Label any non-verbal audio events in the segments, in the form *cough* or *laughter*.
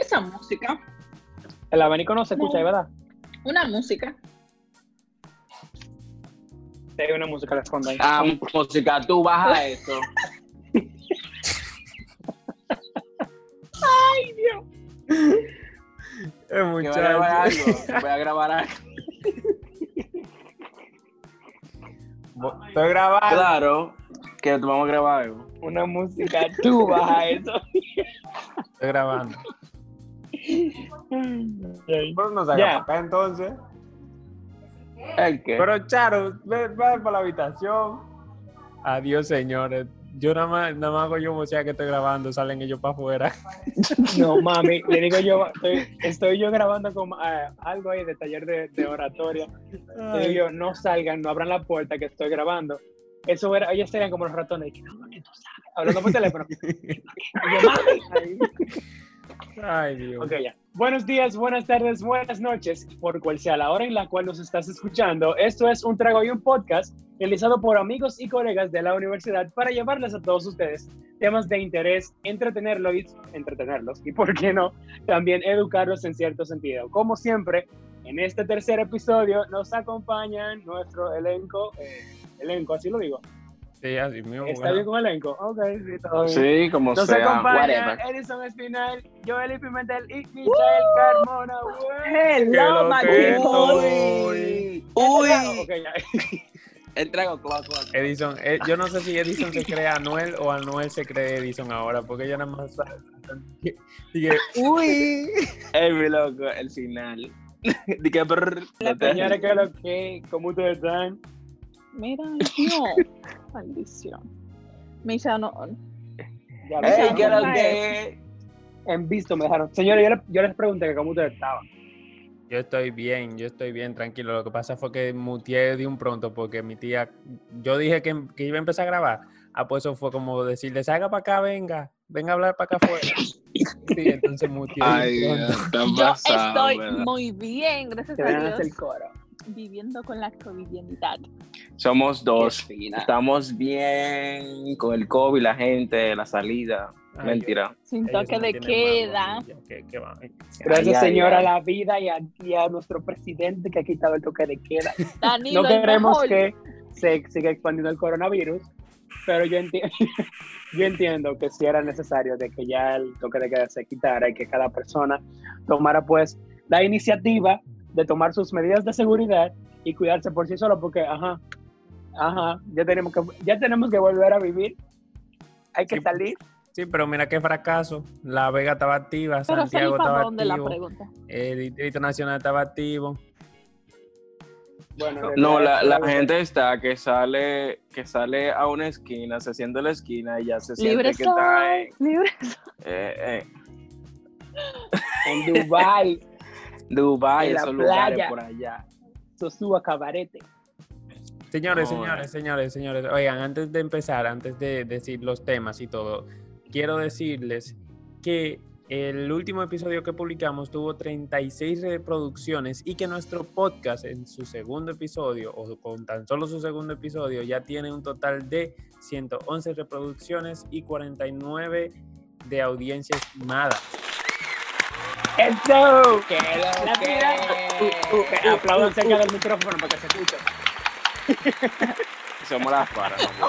Esa música. El abanico no se escucha, No. ¿verdad? Una música. Sí, Hay una música de fondo ahí. Ah, música, tú baja *laughs* eso. Eh, Que voy a grabar muchacho. algo. Voy a grabar algo. Estoy grabando. Claro, que vamos a grabar algo. Una música, tú baja eso. Estoy grabando. Pero no salga Ya. para acá entonces. ¿El qué? Pero Charo, ve, ve por la habitación. Adiós, señores. Yo nada más, nada más hago yo o sea que estoy grabando, salen ellos para afuera. *laughs* No, mami, le digo yo, estoy, estoy yo grabando con ah, algo ahí de taller de, de oratoria. Le digo yo, no salgan, no abran la puerta que estoy grabando. Eso era, ellos serían como los ratones, que no, que tú sabes, hablando por teléfono. *laughs* Y yo, "Mami". Ay, Dios. Ok, ya. Buenos días, buenas tardes, buenas noches, por cual sea la hora en la cual nos estás escuchando. Esto es Un Trago y un Podcast, realizado por amigos y colegas de la universidad para llevarles a todos ustedes temas de interés, entretenerlos y, entretenerlos, y por qué no, también educarlos en cierto sentido. Como siempre, en este tercer episodio nos acompañan nuestro elenco, eh, elenco, así lo digo. Sí, así mismo. ¿Está bueno. bien con elenco? Ok, sí, todo bien. Sí, como Nos sea. acompaña Whatever. Edison Espinal, Joel Pimentel y Michael Carmona. ¿Qué Hello, que. Uy, Uy. uy. El trago clock, clock. Edison, eh, yo no sé si Edison se cree Anuel o Anuel se cree Edison ahora, porque ella nada más sabe- Dije, uy. Ey, mi loco, el final. Di que brr, Señores, ¿qué es lo que? ¿Cómo ustedes están? Mira, no. Maldición. Misha, no. Ya lo Ey, saben. ¿qué es lo que? En visto me dejaron. Señores, yo, le- yo les pregunté que cómo ustedes estaban. Yo estoy bien, yo estoy bien, tranquilo. Lo que pasa fue que muteé de un pronto porque mi tía, yo dije que, que iba a empezar a grabar. Ah, pues eso fue como decirle, salga para acá, venga, venga a hablar para acá afuera. *laughs* Sí, entonces muteé de un Ay, pronto. está Yo estoy ¿verdad? muy bien, gracias a hasta el Dios. coro. Viviendo con la covidianidad. Somos dos. Qué. Estamos bien con el COVID, la gente, la salida. Ay, Mentira. Sin ellos toque no de queda. que van. Gracias, Ay, ay, Señor, a ay. la vida y a, y a nuestro presidente que ha quitado el toque de queda. *laughs* Danilo, No queremos que se siga expandiendo el coronavirus, pero yo, enti- *laughs* yo entiendo que si era necesario de que ya el toque de queda se quitara y que cada persona tomara pues la iniciativa de tomar sus medidas de seguridad y cuidarse por sí solo, porque ajá, ajá, ya tenemos que, ya tenemos que volver a vivir. Hay que Sí. salir. Sí, pero mira qué fracaso. La Vega estaba activa, Pero Santiago estaba dónde la activo, pregunta. el Distrito Nacional estaba activo. Bueno, en No, la, la gente está que sale, que sale a una esquina, se siente en la esquina y ya se siente Libre que soy, está en, libre. eh, eh, en Dubai, Dubái, esos lugares playa. por allá. Sosúa Cabarete. Señores, No, señores, eh. señores, señores, oigan, antes de empezar, antes de decir los temas y todo, quiero decirles que el último episodio que publicamos tuvo 36 reproducciones y que nuestro podcast en su segundo episodio, o con tan solo su segundo episodio, ya tiene un total de 111 reproducciones y 49 de audiencia estimada. ¡Eso! ¡Qué lo La que! Uh, uh, que aplaudan cerca del micrófono para que se escuche. *laughs* Somos las paras. ¿no?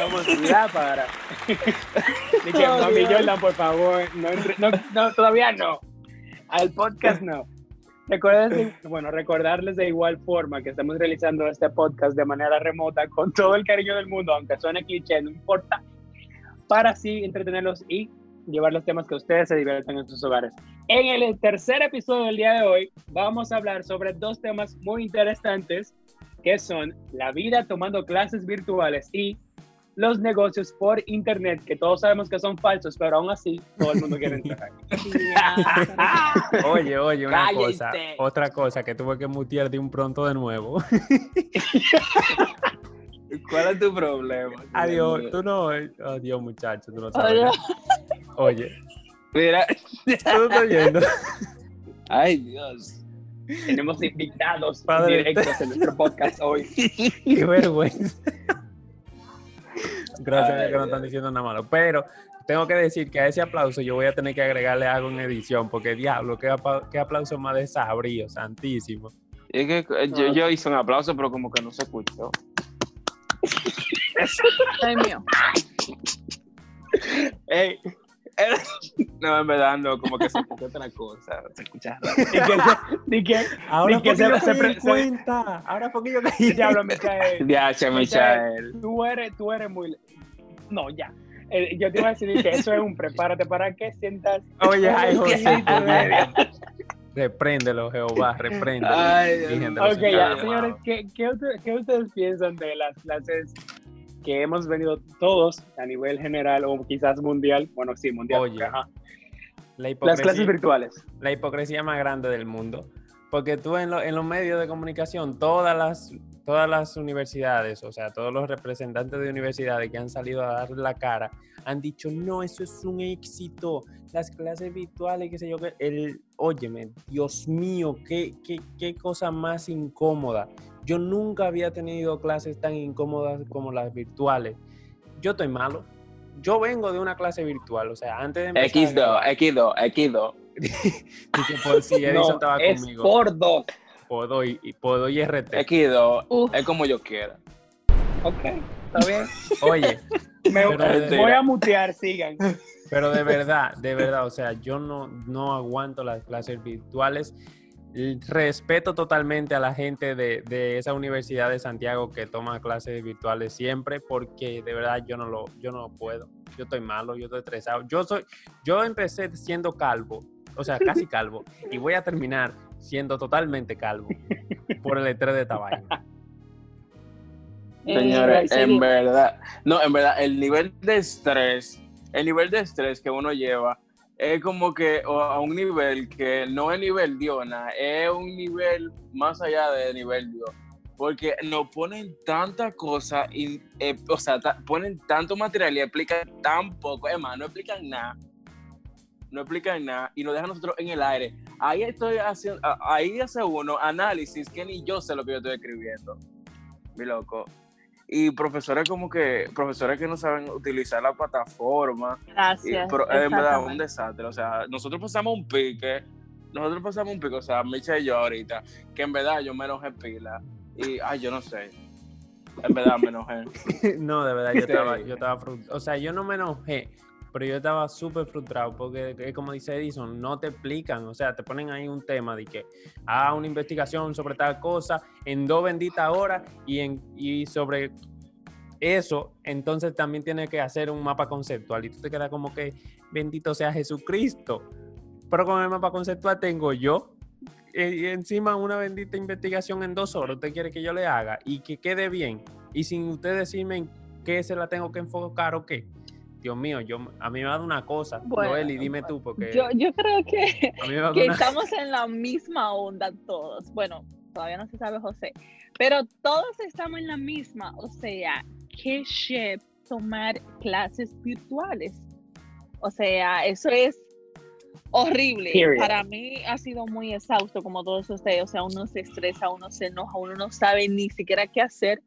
Somos la para. *laughs* Dije, mami Jordan, por favor, no, no, no, todavía no. Al podcast no. Recuerden, bueno, recordarles de igual forma que estamos realizando este podcast de manera remota con todo el cariño del mundo, aunque suene cliché, no importa, para así entretenerlos y llevar los temas que ustedes se diviertan en sus hogares. En el tercer episodio del día de hoy vamos a hablar sobre dos temas muy interesantes que son la vida tomando clases virtuales y los negocios por internet, que todos sabemos que son falsos, pero aún así todo el mundo quiere *laughs* entrar. *laughs* Oye, oye, una Cállense. cosa, otra cosa que tuve que mutear de un pronto de nuevo. *laughs* ¿Cuál es tu problema? Adiós, tú no, adiós muchacho, tú no Hola. sabes. Oye, Mira. tú estás oyendo. Ay, Dios. Tenemos invitados Padre. directos en nuestro podcast hoy. Qué vergüenza. Gracias a Dios Ay, que no están diciendo nada malo. Pero tengo que decir que a ese aplauso yo voy a tener que agregarle algo en edición, porque diablo, qué, aplauso más desabrío, santísimo. Es que eh, yo, yo hice un aplauso, pero como que no se escuchó. Ay, mío. Ey, no, en verdad no, como que se escucha otra cosa. Se escucha. *laughs* Ni que, se- ni que, Ahora ni que porque yo se, se, se- cuenta. Ahora porque yo caí. Diablo, Michael. Diache, Michael. Tú eres, tú eres muy. No, ya. Eh, yo te iba a decir que eso es un prepárate para que sientas. Oye, ay, José. Repréndelo, Jehová, *laughs* repréndelo. Ay, Ok, ya, señores, ¿qué, qué, usted- qué ustedes piensan de las clases que hemos venido todos a nivel general o quizás mundial? Bueno, sí, mundial. Oye, porque, ajá, La las clases virtuales. la hipocresía más grande del mundo. Porque tú en, lo- en los medios de comunicación, todas las, todas las universidades, o sea, todos los representantes de universidades que han salido a dar la cara, han dicho, no, eso es un éxito, las clases virtuales, qué sé yo, que el, óyeme, Dios mío, qué, qué, qué cosa más incómoda. Yo nunca había tenido clases tan incómodas como las virtuales. Yo estoy malo. Yo vengo de una clase virtual, o sea, antes de empezar a X2, grabar- X2, X2. *laughs* Sí, Edison No, estaba es conmigo. por dos. Puedo y, y puedo y RT. X2 Uf. es como yo quiera. Ok, está *laughs* bien. Oye, *laughs* Me, voy a mutear, sigan. pero de verdad, de verdad, o sea, yo no, no aguanto las clases virtuales. Respeto totalmente a la gente de, de esa universidad de Santiago que toma clases virtuales siempre, porque de verdad yo no lo, yo no puedo. Yo estoy malo, yo estoy estresado. Yo soy, yo empecé siendo calvo, o sea, casi calvo, y voy a terminar siendo totalmente calvo por el estrés de esta vaina. Eh, Señores, en verdad, no, en verdad, el nivel de estrés, el nivel de estrés que uno lleva es como que o a un nivel que no es nivel Diona, es un nivel más allá de nivel Dios. Porque nos ponen tanta cosa, y, eh, o sea, ta- ponen tanto material y explican tan poco. Es más, no explican nada. No explican nada y nos dejan nosotros en el aire. Ahí estoy haciendo, ahí hace uno análisis que ni yo sé lo que yo estoy escribiendo. Mi loco. Y profesores como que, profesores que no saben utilizar la plataforma. y- Gracias. pero es en verdad un desastre. O sea, nosotros pasamos un pique, nosotros pasamos un pique, o sea, Micha y yo ahorita, que en verdad yo me enojé pila. Y, ay, yo no sé. En verdad me enojé. *laughs* No, de verdad, yo Sí. estaba, yo estaba frustrado. O sea, yo no me enojé, pero yo estaba súper frustrado porque, como dice Edison, no te explican. O sea, te ponen ahí un tema de que haga una investigación sobre tal cosa en dos benditas horas y, y sobre eso, entonces también tienes que hacer un mapa conceptual. Y tú te quedas como que, bendito sea Jesucristo. Pero con el mapa conceptual tengo yo. eh, Y encima una bendita investigación en dos horas, usted quiere que yo le haga y que quede bien y sin usted decirme en qué se la tengo que enfocar o qué. Dios mío, yo, a mí me va a dar una cosa. Bueno, Noeli, dime tú, porque Yo, yo creo que, que una... estamos en la misma onda todos. Bueno, todavía no se sabe José, pero todos estamos en la misma. O sea, qué shit tomar clases virtuales. O sea, eso es horrible. Period. Para mí ha sido muy exhausto, como todos ustedes. O sea, uno se estresa, uno se enoja, uno no sabe ni siquiera qué hacer.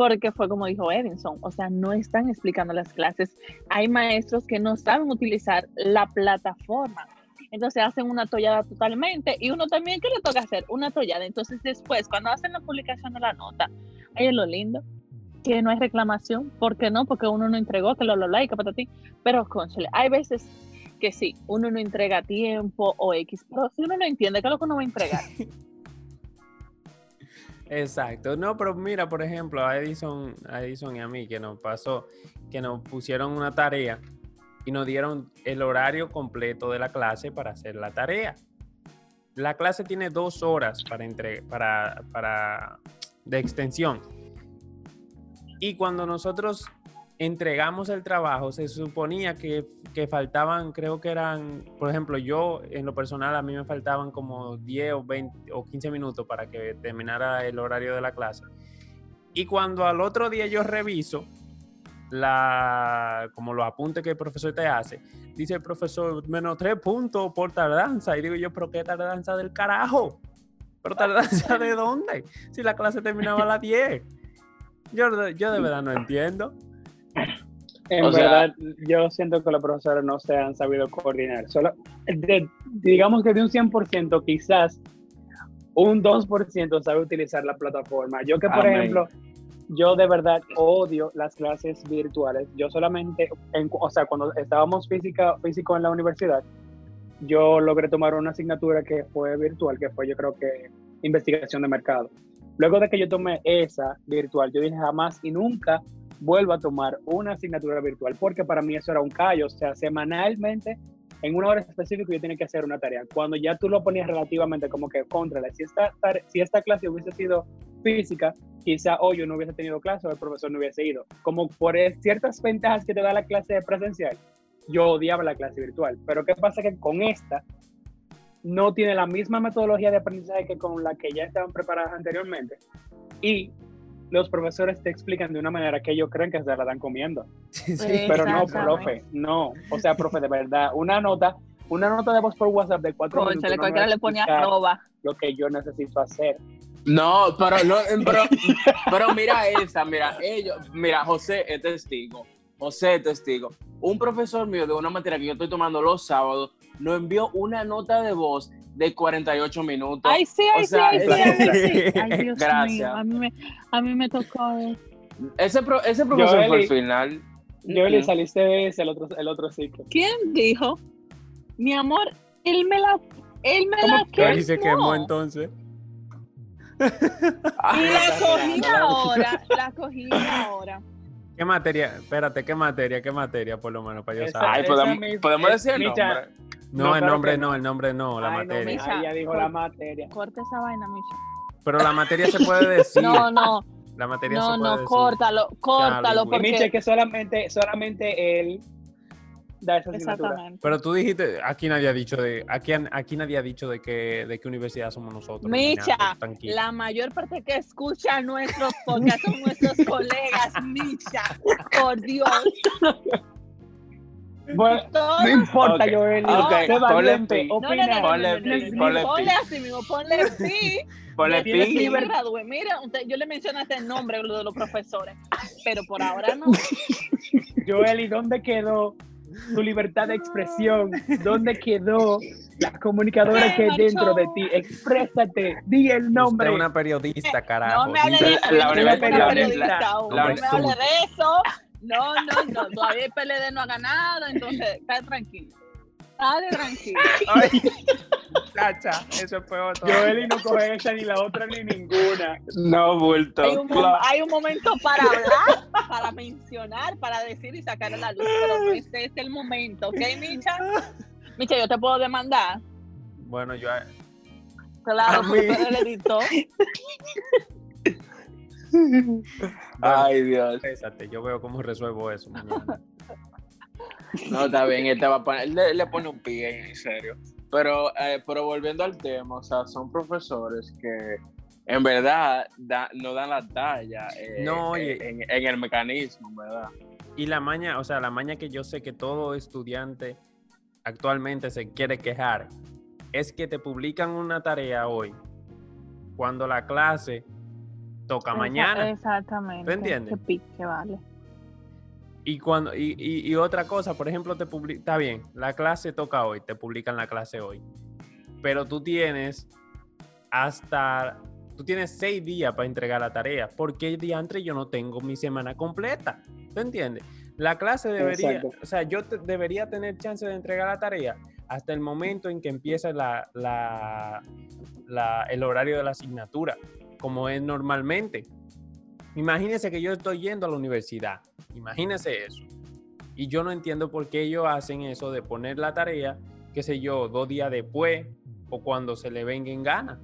Porque fue como dijo Edinson, o sea, no están explicando las clases. Hay maestros que no saben utilizar la plataforma. Entonces hacen una tollada totalmente y uno también, ¿qué le toca hacer? Una tollada. Entonces después, cuando hacen la publicación de la nota, ahí es lo lindo, que no hay reclamación. ¿Por qué no? Porque uno no entregó, que lo lo like, para ti. Pero, conchale, hay veces que sí, uno no entrega tiempo o X, pero si uno no entiende, ¿qué es lo que uno va a entregar? *laughs* Exacto. No, pero mira, por ejemplo, a Edison, a Edison y a mí, que nos pasó, que nos pusieron una tarea y nos dieron el horario completo de la clase para hacer la tarea. La clase tiene dos horas para, entre, para, para de extensión. Y cuando nosotros entregamos el trabajo, se suponía que, que faltaban, creo que eran, por ejemplo, yo en lo personal a mí me faltaban como 10 o 20 o 15 minutos para que terminara el horario de la clase. Y cuando al otro día yo reviso la, como los apuntes que el profesor te hace, dice el profesor menos tres puntos por tardanza. Y digo yo, pero qué tardanza del carajo. ¿Pero tardanza de dónde? Si la clase terminaba a las 10. Yo, yo de verdad no entiendo. En O sea- verdad, yo siento que los profesores no se han sabido coordinar. Solo, de- digamos que de un 100%, quizás un 2% sabe utilizar la plataforma. Yo que, por Amén. ejemplo, yo de verdad odio las clases virtuales. Yo solamente, en- o sea, cuando estábamos física, físico en la universidad, yo logré tomar una asignatura que fue virtual, que fue yo creo que investigación de mercado. Luego de que yo tomé esa virtual, yo dije jamás y nunca vuelvo a tomar una asignatura virtual, porque para mí eso era un callo, o sea, semanalmente, en una hora específica yo tenía que hacer una tarea. Cuando ya tú lo ponías relativamente como que contra, si esta, si esta clase hubiese sido física, quizá hoy yo no hubiese tenido clase o el profesor no hubiese ido. Como por ciertas ventajas que te da la clase presencial, yo odiaba la clase virtual. Pero ¿qué pasa? Que con esta no tiene la misma metodología de aprendizaje que con la que ya estaban preparadas anteriormente. Y los profesores te explican de una manera que ellos creen que se la están comiendo. Sí, sí. Pero no, profe, no. O sea, profe, de verdad, una nota, una nota de voz por WhatsApp de cuatro Concha, minutos no cualquiera a le ponía arroba. lo que yo necesito hacer. No, pero, no, pero, pero mira esta, mira, ellos, mira, José es testigo, José es testigo. Un profesor mío de una materia que yo estoy tomando los sábados nos envió una nota de voz de 48 minutos. Ay, sí, ay, O sea, sí, ay, sí, ay, sí. *laughs* Ay, Dios *laughs* Gracias. mío, a mí me, a mí me tocó. eh. Ese, pro- ese profesor fue Joeli. el final. Yo le Ujú. saliste de ese, el otro, el otro ciclo. ¿Quién dijo? Mi amor, él me la, él me ¿Cómo la que? Eli se quemó quemó. entonces. *laughs* Y la cogí ahora, la cogí ahora. ¿Qué materia? Espérate, ¿qué materia? ¿qué materia por lo menos para yo saber? Ay, podemos, podemos es- decir. No, no, el claro nombre que no, no. el nombre no, la Ay, no, materia. Ya dijo la materia. Corta esa vaina, Micha. Pero la materia se puede *laughs* decir. No, no, La materia no, se puede no, decir. córtalo, córtalo, porque... que solamente, solamente él da esa asignatura. Exactamente. Pero tú dijiste, aquí nadie ha dicho de, aquí, aquí nadie ha dicho de que, de qué universidad somos nosotros. Micha, nada. La mayor parte que escucha nuestros podcasts son nuestros *laughs* colegas, Micha. Por Dios. *laughs* Bueno, *laughs* no importa, Ok, Joel. ok, sé ponle valiente, opina. Ponle pi, ponle así mismo, ponle pi. Ponle pi. me gradué. Mira, usted- yo le mencionaste el nombre lo de los profesores, pero por ahora no. *laughs* Joel, ¿y dónde quedó tu libertad de expresión? ¿Dónde quedó la comunicadora que hay dentro de ti? Exprésate, di el Usted nombre. es una periodista, carajo. No me hable de eso. La la la No me hable de eso. No, no, no. Todavía el PLD no ha ganado, entonces, está tranquilo. Dale tranquilo. Ay, chacha, eso fue otro. Joel y no coge esa ni la otra ni ninguna. No, bulto. Hay un, mo- hay un momento para hablar, para mencionar, para decir y sacar a la luz, pero no este es el momento, ¿ok, Micha? Micha, yo te puedo demandar. Bueno, yo. Claro, A porque mí. tú eres el editor. *laughs* Ay, Dios. Pésate, yo veo cómo resuelvo eso mañana. No, está bien, él te va a poner, él le, le pone un pie, en serio. Pero, eh, pero volviendo al tema, o sea, son profesores que en verdad da- no dan la talla eh, No, en, en el mecanismo, ¿verdad? Y la maña, o sea, la maña que yo sé que todo estudiante actualmente se quiere quejar es que te publican una tarea hoy cuando la clase toca mañana. Exactamente. ¿Tú entiendes? Qué pique, vale. Y cuando y, y- y otra cosa, por ejemplo, te publi- está bien, la clase toca hoy, te publican la clase hoy. Pero tú tienes hasta tú tienes seis días para entregar la tarea. porque diantre yo no tengo mi semana completa? ¿Te entiendes? La clase debería, Exacto. o sea, yo te- debería tener chance de entregar la tarea hasta el momento en que empieza la, la- la- el horario de la asignatura, como es normalmente. Imagínense que yo estoy yendo a la universidad. Imagínense eso. Y yo no entiendo por qué ellos hacen eso de poner la tarea, qué sé yo, dos días después o cuando se le venga en gana.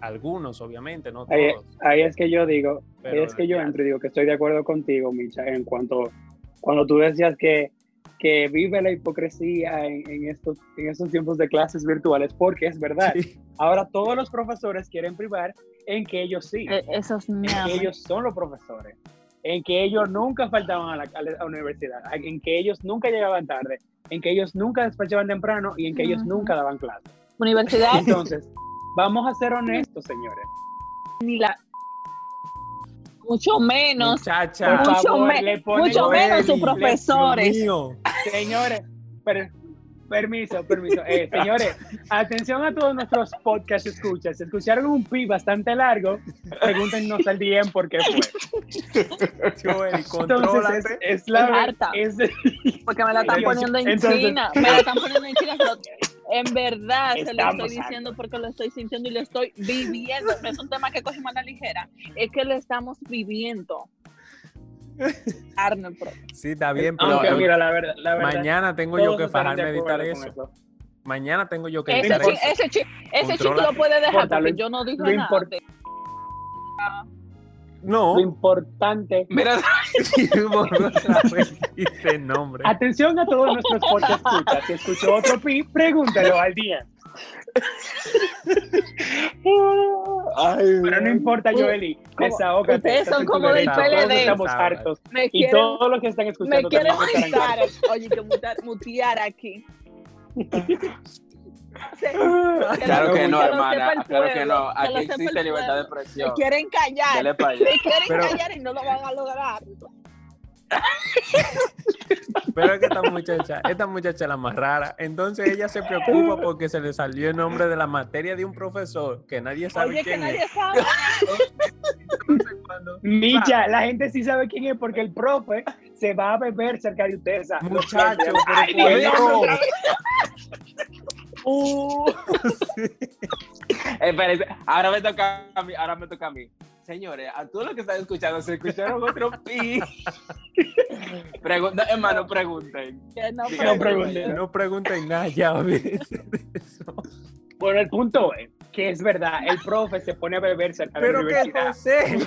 Algunos, obviamente, no todos. ahí es que yo digo, ahí es que yo entro y digo que estoy de acuerdo contigo, Micha, en cuanto cuando tú decías que, que vive la hipocresía en, en estos, en estos tiempos de clases virtuales, porque es verdad. Sí. Ahora todos los profesores quieren privar en que ellos sí, Eh, Esos en que ellos son los profesores, en que ellos nunca faltaban a la, a la universidad, en que ellos nunca llegaban tarde, en que ellos nunca despachaban temprano y en que ellos nunca daban clases. Universidad Entonces, vamos a ser honestos, señores. ni la mucho menos, Muchacha. Mucho, favor, me- le ponen- mucho menos sus profesores. Señores, per- permiso, permiso. Eh, *laughs* señores, atención a todos nuestros podcast escuchas. Si escucharon un pi bastante largo, pregúntenos al DM por qué fue. Joel, *laughs* Entonces, es, es la harta. es- Porque me la están poniendo en entonces- China. Me la están poniendo en China, pero en verdad se lo estoy diciendo porque lo estoy sintiendo y lo estoy viviendo. No es un tema que cogimos a la ligera, es que lo estamos viviendo. Arnold, pero Sí, está bien, pero aunque mira, la verdad, la verdad mañana tengo yo que fajarme a editar acuerdo con eso. Mañana tengo yo que ese, editar eso. ese, chi- ese chico lo puede dejar porque yo no dije nada. No, Lo importante. Mira, por otra vez dice nombre. Atención a todos nuestros podcast escuchas. Si escuchó otro pi, pregúntelo al día. *laughs* Pero no importa, Joeli. Desahógate. Ustedes son como del PLD. Estamos hartos. Me Y quieren, todos los que están me escuchando quieren estarán mutear. hartos. Oye, que mutar, mutear aquí. claro que no, que lo hermana. Claro que no. Aquí existe libertad de pueblo. Me expresión. quieren callar. Me quieren Pero- callar y no lo van a lograr. Pero es que esta muchacha, esta muchacha es la más rara. Entonces ella se preocupa porque se le salió el nombre de la materia de un profesor que nadie sabe Oye, que quién nadie es. sabe. Entonces, cuando- Micha, la gente sí sabe quién es porque el profe se va a beber cerca de ustedes. esa- Muchacho, pero Ay, *laughs* Uh, *laughs* Espérense, ahora me toca a mí, ahora me toca a mí. Señores, a todos los que están escuchando, se escucharon otro pi. *laughs* Pregunta, hermano, pregunten. Que no, Sí, no pregunten. No pregunten nada, ya. *laughs* Bueno, el punto es que es verdad, el profe se pone a beber cerca de la Pero que universidad. José,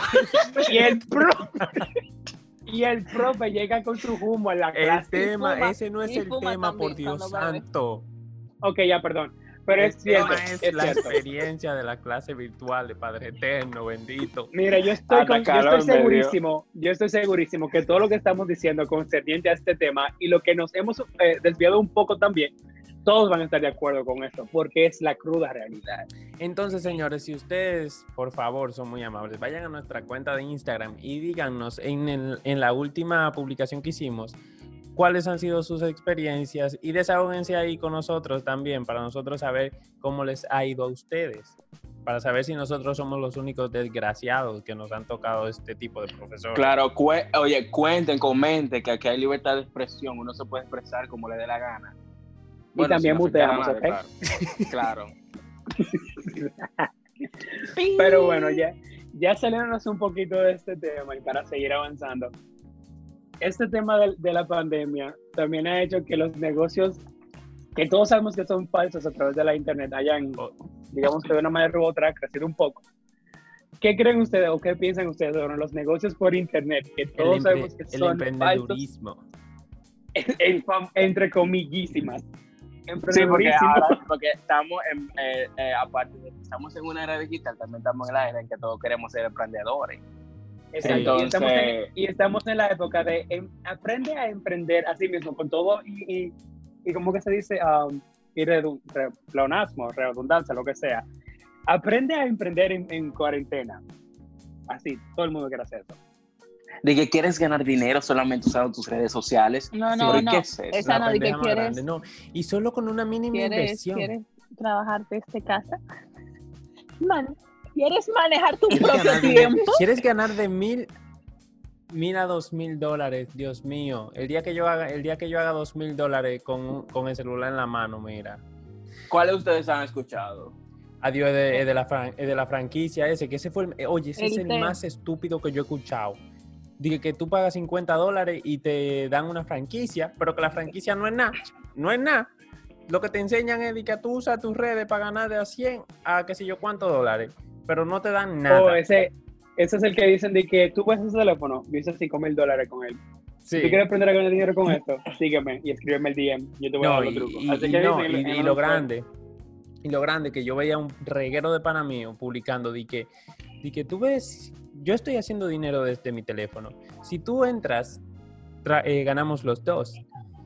Y el profe, y el profe llega con su humo en la el clase. tema, fuma, ese no es el tema, por Dios santo. Ok, ya, perdón. Pero el es cierto, es, es la cierto. experiencia de la clase virtual de Padre Eterno, bendito. Mira, yo estoy, Hasta con- yo estoy segurísimo, yo estoy segurísimo que todo lo que estamos diciendo concerniente a este tema y lo que nos hemos eh, desviado un poco también, todos van a estar de acuerdo con esto, porque es la cruda realidad. Entonces, señores, si ustedes, por favor, son muy amables, vayan a nuestra cuenta de Instagram y díganos en, el- en la última publicación que hicimos cuáles han sido sus experiencias y desahóguense ahí con nosotros también para nosotros saber cómo les ha ido a ustedes, para saber si nosotros somos los únicos desgraciados que nos han tocado este tipo de profesores. Claro, cue- oye, cuenten, comenten que aquí hay libertad de expresión, uno se puede expresar como le dé la gana. Y también a muteamos, nadie, Claro. Pi. *laughs* Pero bueno, ya, ya saliéndonos un poquito de este tema y para seguir avanzando, este tema de, de la pandemia también ha hecho que los negocios que todos sabemos que son falsos a través de la internet hayan, Oh. digamos que de una manera u otra, crecido un poco. ¿Qué creen ustedes o qué piensan ustedes sobre los negocios por internet que El, todos empre- sabemos que el son falsos, emprendedurismo. en fam- entre comillísimas? Sí, porque ahora, porque estamos en, eh, eh, aparte de que estamos en una era digital, también estamos en la era en que todos queremos ser emprendedores. Exacto, Entonces- y, estamos en, y estamos en la época de em- aprende a emprender a sí mismo con todo y, y, y como que se dice, um, y redu- re- pleonasmo, redundancia, lo que sea. Aprende a emprender en, en cuarentena. Así, todo el mundo quiere hacer eso. De que quieres ganar dinero solamente usando tus redes sociales. No, no, ¿pero no. ¿Qué es eso? Esa no, de que quieres, grande, no. Y solo con una mínima quieres, inversión. quieres trabajar desde casa. *laughs* Man, ¿quieres manejar tu ¿Quieres propio ganar, tiempo? ¿Quieres ganar de mil, mil a dos mil dólares? Dios mío. El día que yo haga, el día que yo haga dos mil dólares con, con el celular en la mano, mira. ¿Cuáles ustedes han escuchado? Adiós es de, es de la, fran- es de la franquicia ese, que ese fue el, eh, oye, ese es El más estúpido que yo he escuchado. Dije que tú pagas 50 dólares y te dan una franquicia, pero que la franquicia no es nada. No es nada. Lo que te enseñan es de que tú usas tus redes para ganar de a 100 a qué sé yo cuántos dólares, pero no te dan nada. O ese, ese es el que dicen de que tú ves ese teléfono, dices 5 mil dólares con él. Sí. Si tú quieres aprender a ganar dinero con esto, sígueme y escríbeme el DM. Yo te voy a dar los trucos. y- Así y que no, dicen y- lo grande, y lo grande que yo veía un reguero de pana mío publicando de que, de que tú ves, yo estoy haciendo dinero desde mi teléfono. Si tú entras, tra- eh, ganamos los dos.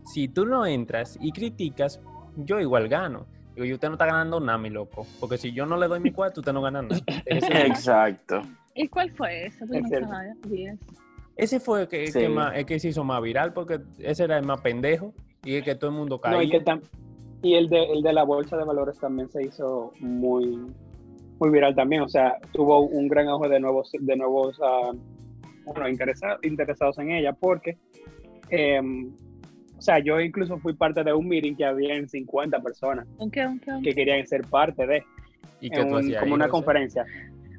Si tú no entras y criticas, yo igual gano. Digo, y usted no está ganando nada, mi loco. Porque si yo no le doy mi cuarto, usted no gana nada. *laughs* Exacto. ¿Y cuál fue ese? Pues Es. Diez. Ese fue el que, Sí. que más- el que se hizo más viral porque ese era el más pendejo y el que todo el mundo caía. No, y, que tam- y el, de, el de la bolsa de valores también se hizo muy, muy viral también. O sea, tuvo un gran auge de nuevos, de nuevos ah, bueno, interesa- interesados en ella porque, em, o sea, yo incluso fui parte de un meeting que había en 50 personas que querían ser parte de, ¿Y que un- hacías como ahí, una José? conferencia.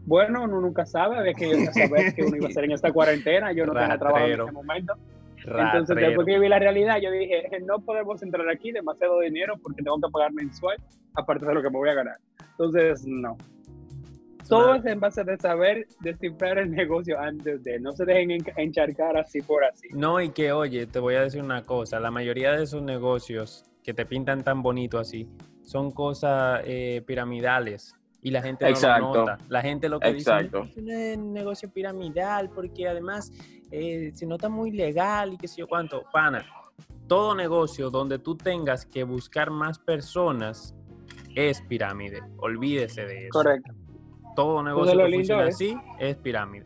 Bueno, uno nunca sabe, había que yo saber *laughs* que uno iba a hacer en esta cuarentena, yo no tenía trabajo en ese momento. Entonces, Ratrero. después que vi la realidad, yo dije, no podemos entrar aquí demasiado dinero porque tengo que pagar mensual, aparte de lo que me voy a ganar. Entonces, no. Todo es en base de saber descifrar el negocio antes de, no se dejen en- encharcar así por así. No, y que oye, te voy a decir una cosa, la mayoría de esos negocios que te pintan tan bonito así son cosas eh, piramidales y la gente no Exacto. lo nota. La gente lo que Exacto. dice "No, no es un negocio piramidal porque además eh, se nota muy legal y qué sé yo cuánto. Pana, todo negocio donde tú tengas que buscar más personas es pirámide. Olvídese de eso. Correcto. Todo negocio lo que lindo funciona es- así es pirámide.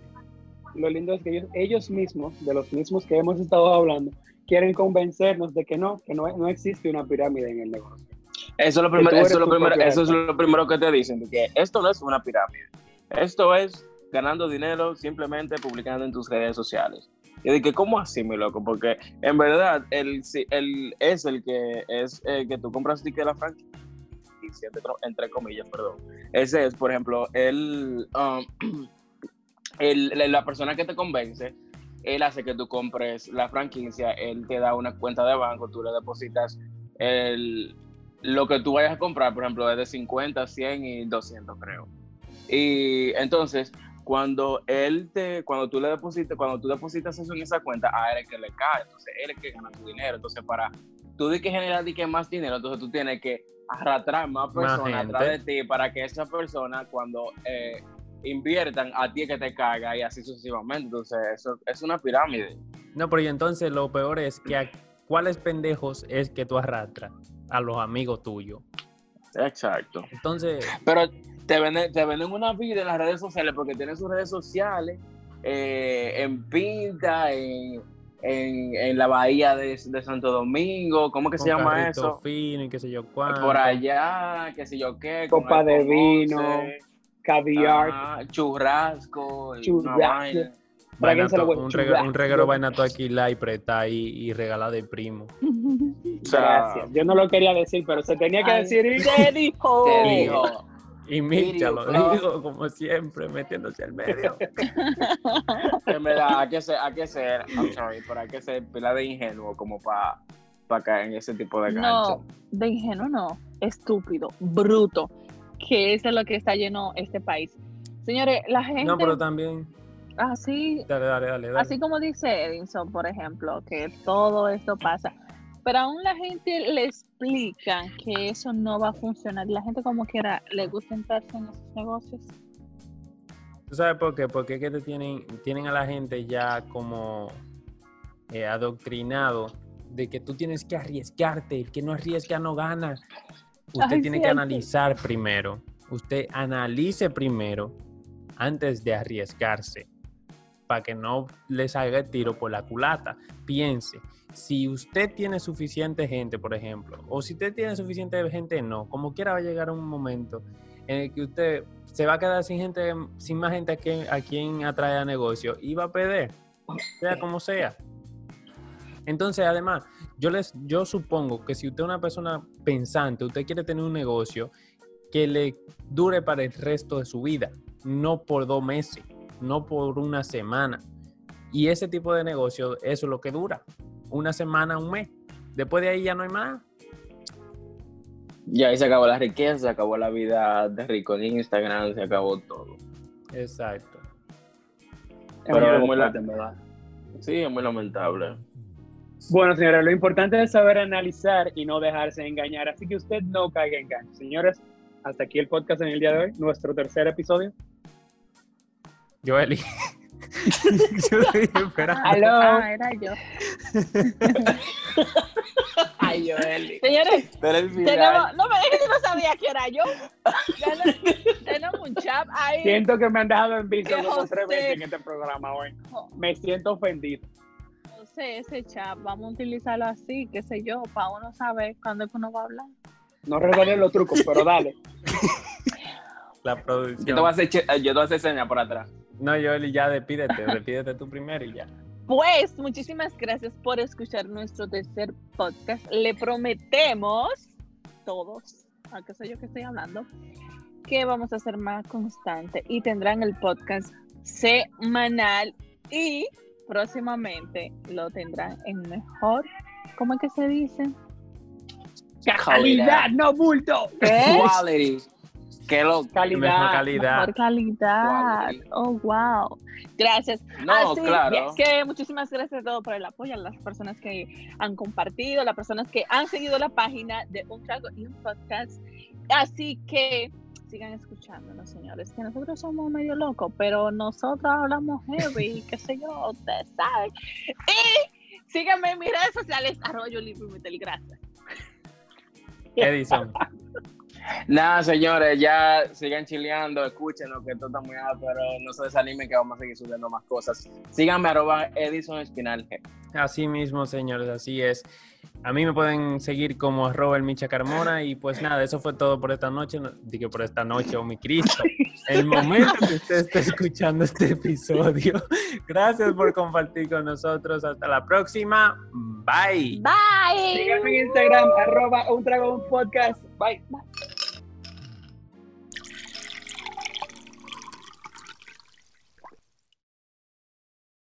Lo lindo es que ellos, ellos mismos, de los mismos que hemos estado hablando, quieren convencernos de que no, que no, no existe una pirámide en el negocio. Eso es lo primero, eso lo primero, eso es lo primero que te dicen, de que esto no es una pirámide. Esto es ganando dinero simplemente publicando en tus redes sociales. Y de que, ¿cómo así, mi loco? Porque en verdad, el, si- el, es el que es el que tú compras ticket de la franquicia, entre, comillas, perdón. Ese es, por ejemplo, el, um, *clears throat* el- la- la persona que te convence, él hace que tú compres la franquicia, él te da una cuenta de banco, tú le depositas el, lo que tú vayas a comprar, por ejemplo, es de 50, 100 y 200, creo. Y entonces, cuando él te, cuando tú le depositas, cuando tú depositas eso en esa cuenta, a él es que le cae, entonces él es que gana tu dinero. Entonces, para tú de que generar de que más dinero, entonces tú tienes que arrastrar más personas atrás de ti para que esa persona, cuando eh, inviertan, a ti es que te caiga y así sucesivamente. Entonces, eso es una pirámide. No, pero y entonces lo peor es que a cuáles pendejos es que tú arrastras a los amigos tuyos. Exacto. Entonces, Pero te venden, te venden una vida en las redes sociales porque tienen sus redes sociales eh, en Pinta, en, en, en la bahía de, de Santo Domingo, ¿cómo que se con llama carrito eso? fino y qué sé yo cuánto. Por allá, qué sé yo qué. Copa de vino, 11, Caviar, ah, churrasco, Churrasco. una vaina. Vaina Tráiganselo, to- güey, un, reguero, un reguero vaina todo aquí la y preta y, y regalada de primo. *laughs* Gracias. Yo no lo quería decir, pero se tenía que Ay. decir. y- *laughs* ¿Qué dijo? te Sí. Y Micha lo digo como siempre, metiéndose al medio. en verdad, hay que ser, hay que ser, I'm sorry, pero hay que ser pila de ingenuo como para caer en ese tipo de gancho. No, de ingenuo no, estúpido, bruto, que eso es lo que está lleno este país. Señores, la gente, No, pero también. así, Dale, dale, dale. dale. así como dice Edinson, por ejemplo, que todo esto pasa, pero aún la gente le explica que eso no va a funcionar la gente como quiera le gusta entrarse en esos negocios. ¿Tú sabes por qué? Porque es que te tienen, tienen a la gente ya como eh, adoctrinado de que tú tienes que arriesgarte, el que no arriesga no gana. Usted Ay, tiene sí, que sí. analizar primero. Usted analice primero antes de arriesgarse para que no le salga el tiro por la culata. Piense, si usted tiene suficiente gente, por ejemplo, o si usted tiene suficiente gente, no, como quiera va a llegar un momento en el que usted se va a quedar sin gente, sin más gente a quien, a quien atrae a negocio y va a perder, sea como sea. Entonces, además, yo les, yo supongo que si usted es una persona pensante, usted quiere tener un negocio que le dure para el resto de su vida, no por dos meses, no por una semana. Y ese tipo de negocio, eso es lo que dura, una semana, un mes. Después de ahí ya no hay más. Ya ahí se acabó la riqueza, se acabó la vida de rico en Instagram, se acabó todo. Exacto. Es Pero muy es muy fuerte, la- en verdad. Sí, es muy lamentable. Bueno, señores, lo importante es saber analizar y no dejarse engañar. Así que usted no caiga en engaño. Señores, hasta aquí el podcast en el día de hoy, nuestro tercer episodio. Joeli. *laughs* yo estoy esperando. Aló. Ah, era yo. Ay, Joeli. Señores, tenemos, no me dejes que no sabía que era yo. Tenemos un chat ahí. Siento que me han dejado en visto como tres veces en este programa hoy. Me siento ofendido. No sé, ese chat, vamos a utilizarlo así, qué sé yo, para uno saber cuándo es que uno va a hablar. No recuerdo los trucos, pero dale. La Yo producción. te voy a hacer, che- yo te voy a hacer señas por atrás. No, Yoli, ya despídete, despídete tú primero y ya. Pues muchísimas gracias por escuchar nuestro tercer podcast. Le prometemos, todos, a qué sé yo que estoy hablando, que vamos a ser más constante y tendrán el podcast semanal y próximamente lo tendrán en mejor, ¿cómo es que se dice? Calidad, no bulto. ¿Qué? Quality. Que lo. Mejor Calidad. calidad. Mejor calidad. Oh, wow. Gracias. No, Así claro. es que muchísimas gracias a todos por el apoyo, a las personas que han compartido, las personas que han seguido la página de Un Trago y un Podcast. Así que sigan escuchándonos, señores, que nosotros somos medio locos, pero nosotros hablamos heavy, *laughs* qué sé yo, ustedes saben. Y síganme en mis redes sociales, arroyo libre gracias. Edison. *laughs* Nada, señores, ya sigan chileando, escúchenos, que esto está muy alto, pero no se desanimen que vamos a seguir subiendo más cosas. Síganme, arroba Edison Espinal. Así mismo, señores, así es. A mí me pueden seguir como arroba el Micha Carmona y pues nada, eso fue todo por esta noche. No, Digo por esta noche, oh mi Cristo. El momento que usted esté escuchando este episodio. Gracias por compartir con nosotros. Hasta la próxima. Bye. Bye. Síganme en Instagram, arroba un trago un podcast. Bye. Bye.